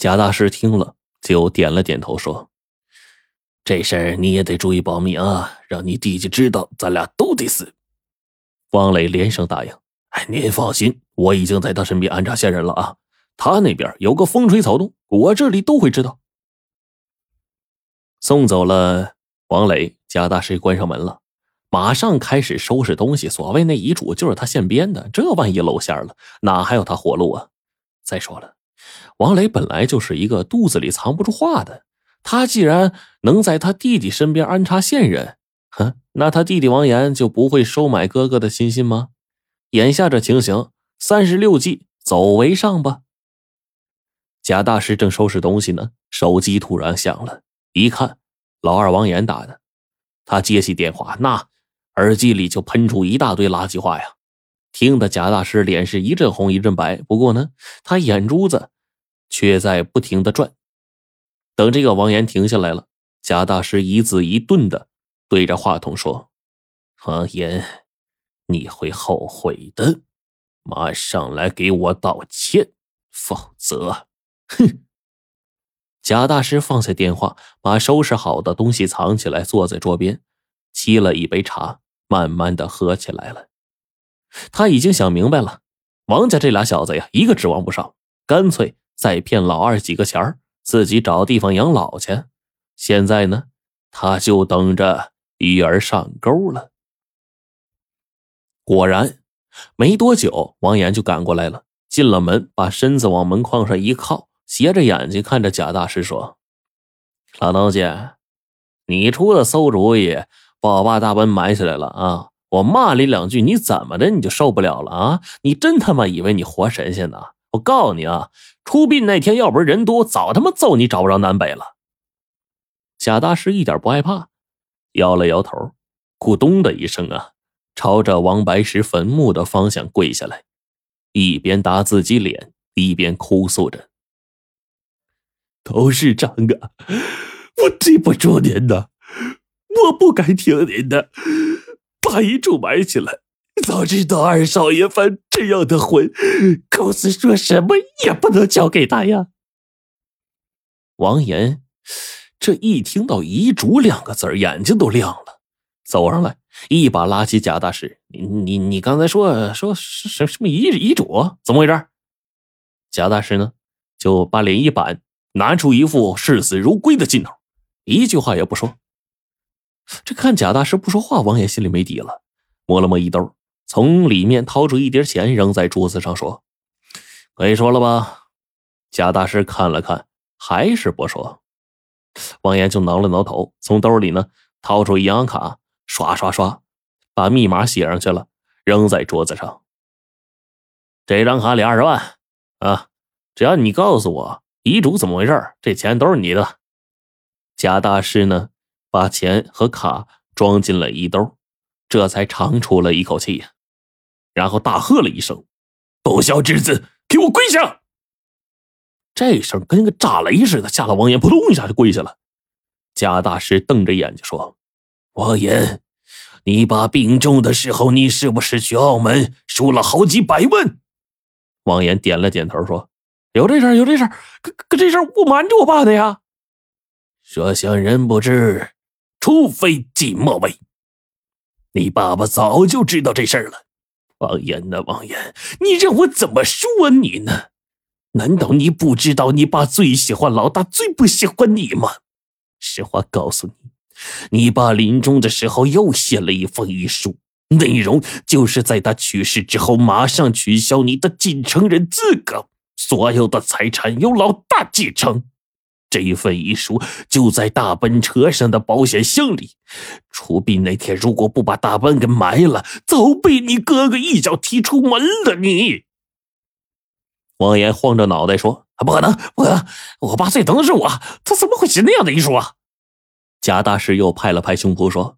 贾大师听了，就点了点头，说：“这事儿你也得注意保密啊，让你弟弟知道，咱俩都得死。”王磊连声答应：“哎，您放心，我已经在他身边安插线人了啊。他那边有个风吹草动，我这里都会知道。”送走了王磊，贾大师关上门了，马上开始收拾东西。所谓那遗嘱就是他现编的，这万一露馅了，哪还有他活路啊？再说了。王磊本来就是一个肚子里藏不住话的，他既然能在他弟弟身边安插线人，哼，那他弟弟王岩就不会收买哥哥的亲信吗？眼下这情形，三十六计，走为上吧。贾大师正收拾东西呢，手机突然响了，一看，老二王岩打的，他接起电话，那耳机里就喷出一大堆垃圾话呀。听得贾大师脸是一阵红一阵白，不过呢，他眼珠子却在不停的转。等这个王岩停下来了，贾大师一字一顿的对着话筒说：“王岩，你会后悔的，马上来给我道歉，否则，哼！”贾大师放下电话，把收拾好的东西藏起来，坐在桌边，沏了一杯茶，慢慢的喝起来了。他已经想明白了，王家这俩小子呀，一个指望不上，干脆再骗老二几个钱儿，自己找地方养老去。现在呢，他就等着鱼儿上钩了。果然，没多久，王岩就赶过来了，进了门，把身子往门框上一靠，斜着眼睛看着贾大师说：“老东西，你出的馊主意，把我爸大奔埋起来了啊！”我骂你两句，你怎么的你就受不了了啊？你真他妈以为你活神仙呢？我告诉你啊，出殡那天要不是人多，早他妈揍你找不着南北了。贾大师一点不害怕，摇了摇头，咕咚的一声啊，朝着王白石坟墓的方向跪下来，一边打自己脸，一边哭诉着：“董事长啊，我记不住您的，我不该听您的。”把遗嘱埋起来，早知道二少爷犯这样的浑，公子说什么也不能交给他呀。王岩这一听到遗嘱两个字眼睛都亮了，走上来一把拉起贾大师：“你你你刚才说说什什么遗遗嘱？怎么回事？”贾大师呢就把脸一板，拿出一副视死如归的劲头，一句话也不说。这看贾大师不说话，王爷心里没底了，摸了摸衣兜，从里面掏出一叠钱，扔在桌子上，说：“可以说了吧？”贾大师看了看，还是不说。王岩就挠了挠头，从兜里呢掏出银行卡，刷刷刷，把密码写上去了，扔在桌子上。这张卡里二十万啊！只要你告诉我遗嘱怎么回事，这钱都是你的。贾大师呢？把钱和卡装进了衣兜，这才长出了一口气呀，然后大喝了一声：“不孝之子，给我跪下！”这声跟个炸雷似的，吓得王岩扑通一下就跪下了。贾大师瞪着眼睛说：“王岩，你爸病重的时候，你是不是去澳门输了好几百万？”王岩点了点头说：“有这事有这事可可这事我瞒着我爸的呀。”说想人不知。除非己莫为，你爸爸早就知道这事儿了。王岩呐，王岩，你让我怎么说你呢？难道你不知道你爸最喜欢老大，最不喜欢你吗？实话告诉你，你爸临终的时候又写了一封遗书，内容就是在他去世之后马上取消你的继承人资格，所有的财产由老大继承。这一份遗书就在大奔车上的保险箱里。出殡那天，如果不把大奔给埋了，早被你哥哥一脚踢出门了。你，王岩晃着脑袋说：“不可能，不可能！我爸最疼的是我，他怎么会写那样的遗书啊？”贾大师又拍了拍胸脯说：“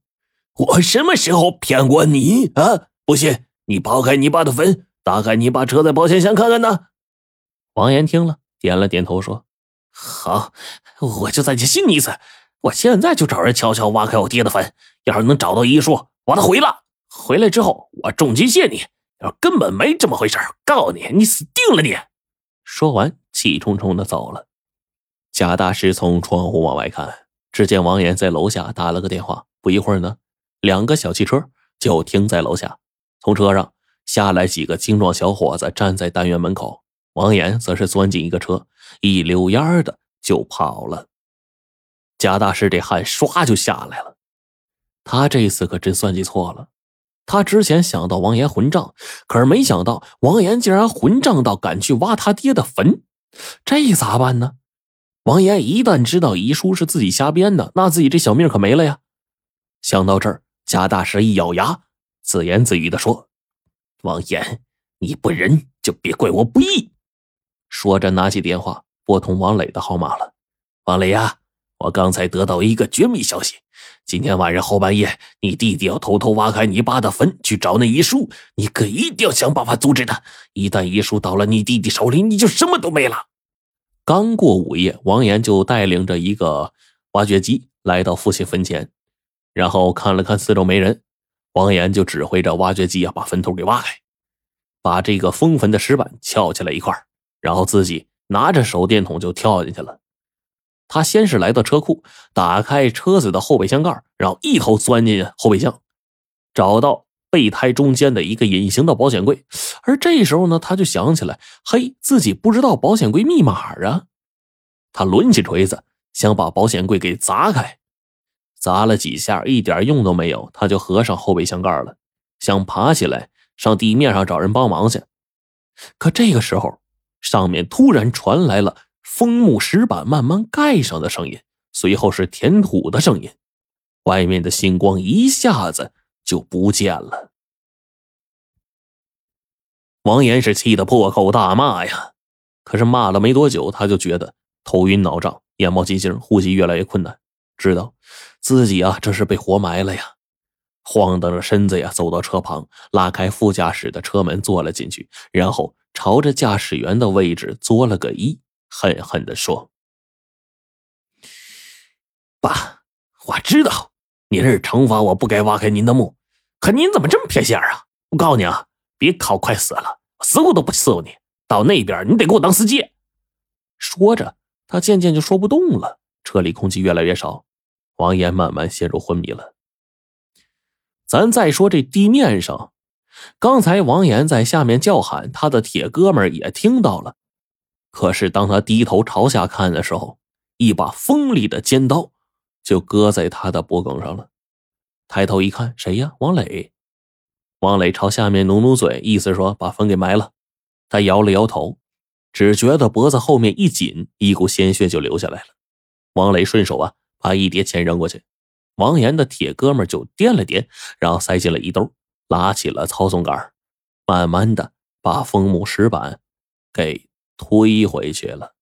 我什么时候骗过你啊？不信，你刨开你爸的坟，打开你爸车载保险箱看看呢。”王岩听了，点了点头说。好，我就再去信你一次。我现在就找人悄悄挖开我爹的坟，要是能找到遗书，我他回了。回来之后，我重金谢你。要是根本没这么回事告诉你，你死定了！你。说完，气冲冲的走了。贾大师从窗户往外看，只见王岩在楼下打了个电话。不一会儿呢，两个小汽车就停在楼下，从车上下来几个精壮小伙子，站在单元门口。王岩则是钻进一个车，一溜烟的就跑了。贾大师这汗唰就下来了，他这次可真算计错了。他之前想到王岩混账，可是没想到王岩竟然混账到敢去挖他爹的坟，这咋办呢？王岩一旦知道遗书是自己瞎编的，那自己这小命可没了呀。想到这儿，贾大师一咬牙，自言自语的说：“王岩，你不仁，就别怪我不义。”说着，拿起电话拨通王磊的号码了。王磊呀，我刚才得到一个绝密消息，今天晚上后半夜，你弟弟要偷偷挖开你爸的坟去找那遗书，你可一定要想办法阻止他。一旦遗书到了你弟弟手里，你就什么都没了。刚过午夜，王岩就带领着一个挖掘机来到父亲坟前。然后看了看四周没人，王岩就指挥着挖掘机啊把坟头给挖开，把这个封坟的石板撬起来一块，然后自己拿着手电筒就跳进去了。他先是来到车库，打开车子的后备箱盖，然后一头钻进后备箱，找到备胎中间的一个隐形的保险柜。而这时候呢，他就想起来，嘿，自己不知道保险柜密码啊！他抡起锤子想把保险柜给砸开。砸了几下，一点用都没有，他就合上后备箱盖了，想爬起来上地面上找人帮忙去。可这个时候，上面突然传来了枫木石板慢慢盖上的声音，随后是填土的声音，外面的星光一下子就不见了。王岩是气得破口大骂呀，可是骂了没多久，他就觉得头晕脑胀、眼冒金星、呼吸越来越困难。知道自己啊，这是被活埋了呀！晃荡着身子呀，走到车旁，拉开副驾驶的车门，坐了进去，然后朝着驾驶员的位置作了个揖，恨恨的说：“爸，我知道您是惩罚我不该挖开您的墓，可您怎么这么偏心啊？我告诉你啊，别考快死了，我死我都不伺候你。到那边，你得给我当司机。”说着，他渐渐就说不动了，车里空气越来越少。王岩慢慢陷入昏迷了。咱再说这地面上，刚才王岩在下面叫喊，他的铁哥们也听到了。可是当他低头朝下看的时候，一把锋利的尖刀就搁在他的脖颈上了。抬头一看，谁呀？王磊。王磊朝下面努努嘴，意思说把坟给埋了。他摇了摇头，只觉得脖子后面一紧，一股鲜血就流下来了。王磊顺手啊。把一叠钱扔过去，王岩的铁哥们就掂了掂，然后塞进了衣兜，拉起了操纵杆，慢慢的把枫木石板给推回去了。